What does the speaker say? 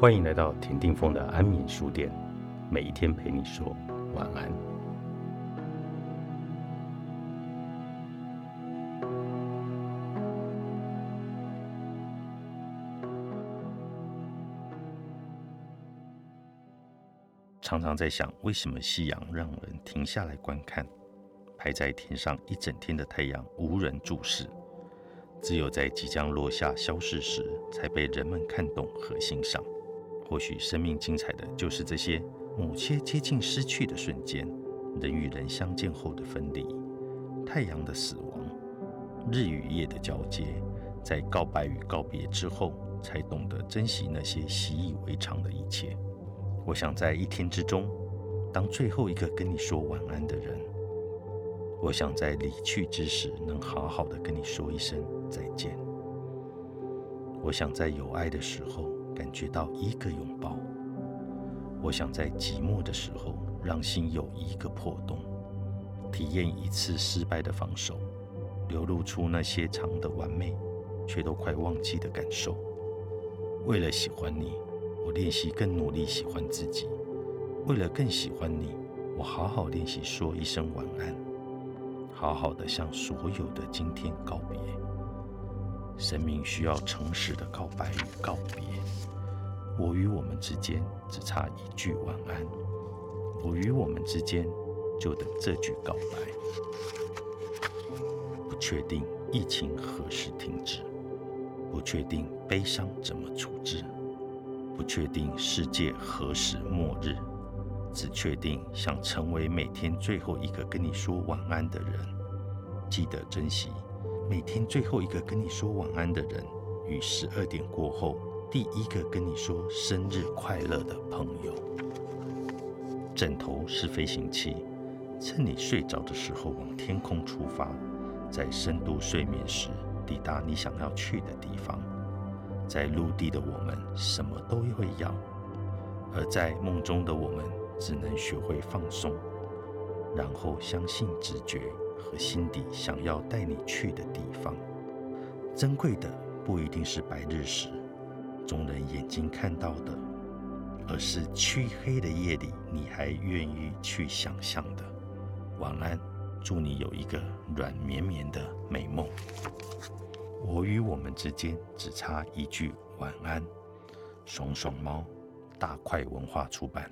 欢迎来到田定峰的安眠书店，每一天陪你说晚安。常常在想，为什么夕阳让人停下来观看？排在天上一整天的太阳无人注视，只有在即将落下消逝时，才被人们看懂和欣赏。或许生命精彩的就是这些某些接近失去的瞬间，人与人相见后的分离，太阳的死亡，日与夜的交接，在告白与告别之后，才懂得珍惜那些习以为常的一切。我想在一天之中，当最后一个跟你说晚安的人。我想在离去之时，能好好的跟你说一声再见。我想在有爱的时候，感觉到一个拥抱。我想在寂寞的时候，让心有一个破洞，体验一次失败的防守，流露出那些长的完美，却都快忘记的感受。为了喜欢你，我练习更努力喜欢自己。为了更喜欢你，我好好练习说一声晚安。好好的向所有的今天告别。生命需要诚实的告白与告别。我与我们之间只差一句晚安。我与我们之间就等这句告白。不确定疫情何时停止，不确定悲伤怎么处置，不确定世界何时末日。只确定想成为每天最后一个跟你说晚安的人，记得珍惜每天最后一个跟你说晚安的人与十二点过后第一个跟你说生日快乐的朋友。枕头是飞行器，趁你睡着的时候往天空出发，在深度睡眠时抵达你想要去的地方。在陆地的我们什么都会要，而在梦中的我们。只能学会放松，然后相信直觉和心底想要带你去的地方。珍贵的不一定是白日时众人眼睛看到的，而是黢黑的夜里你还愿意去想象的。晚安，祝你有一个软绵绵的美梦。我与我们之间只差一句晚安。爽爽猫，大块文化出版。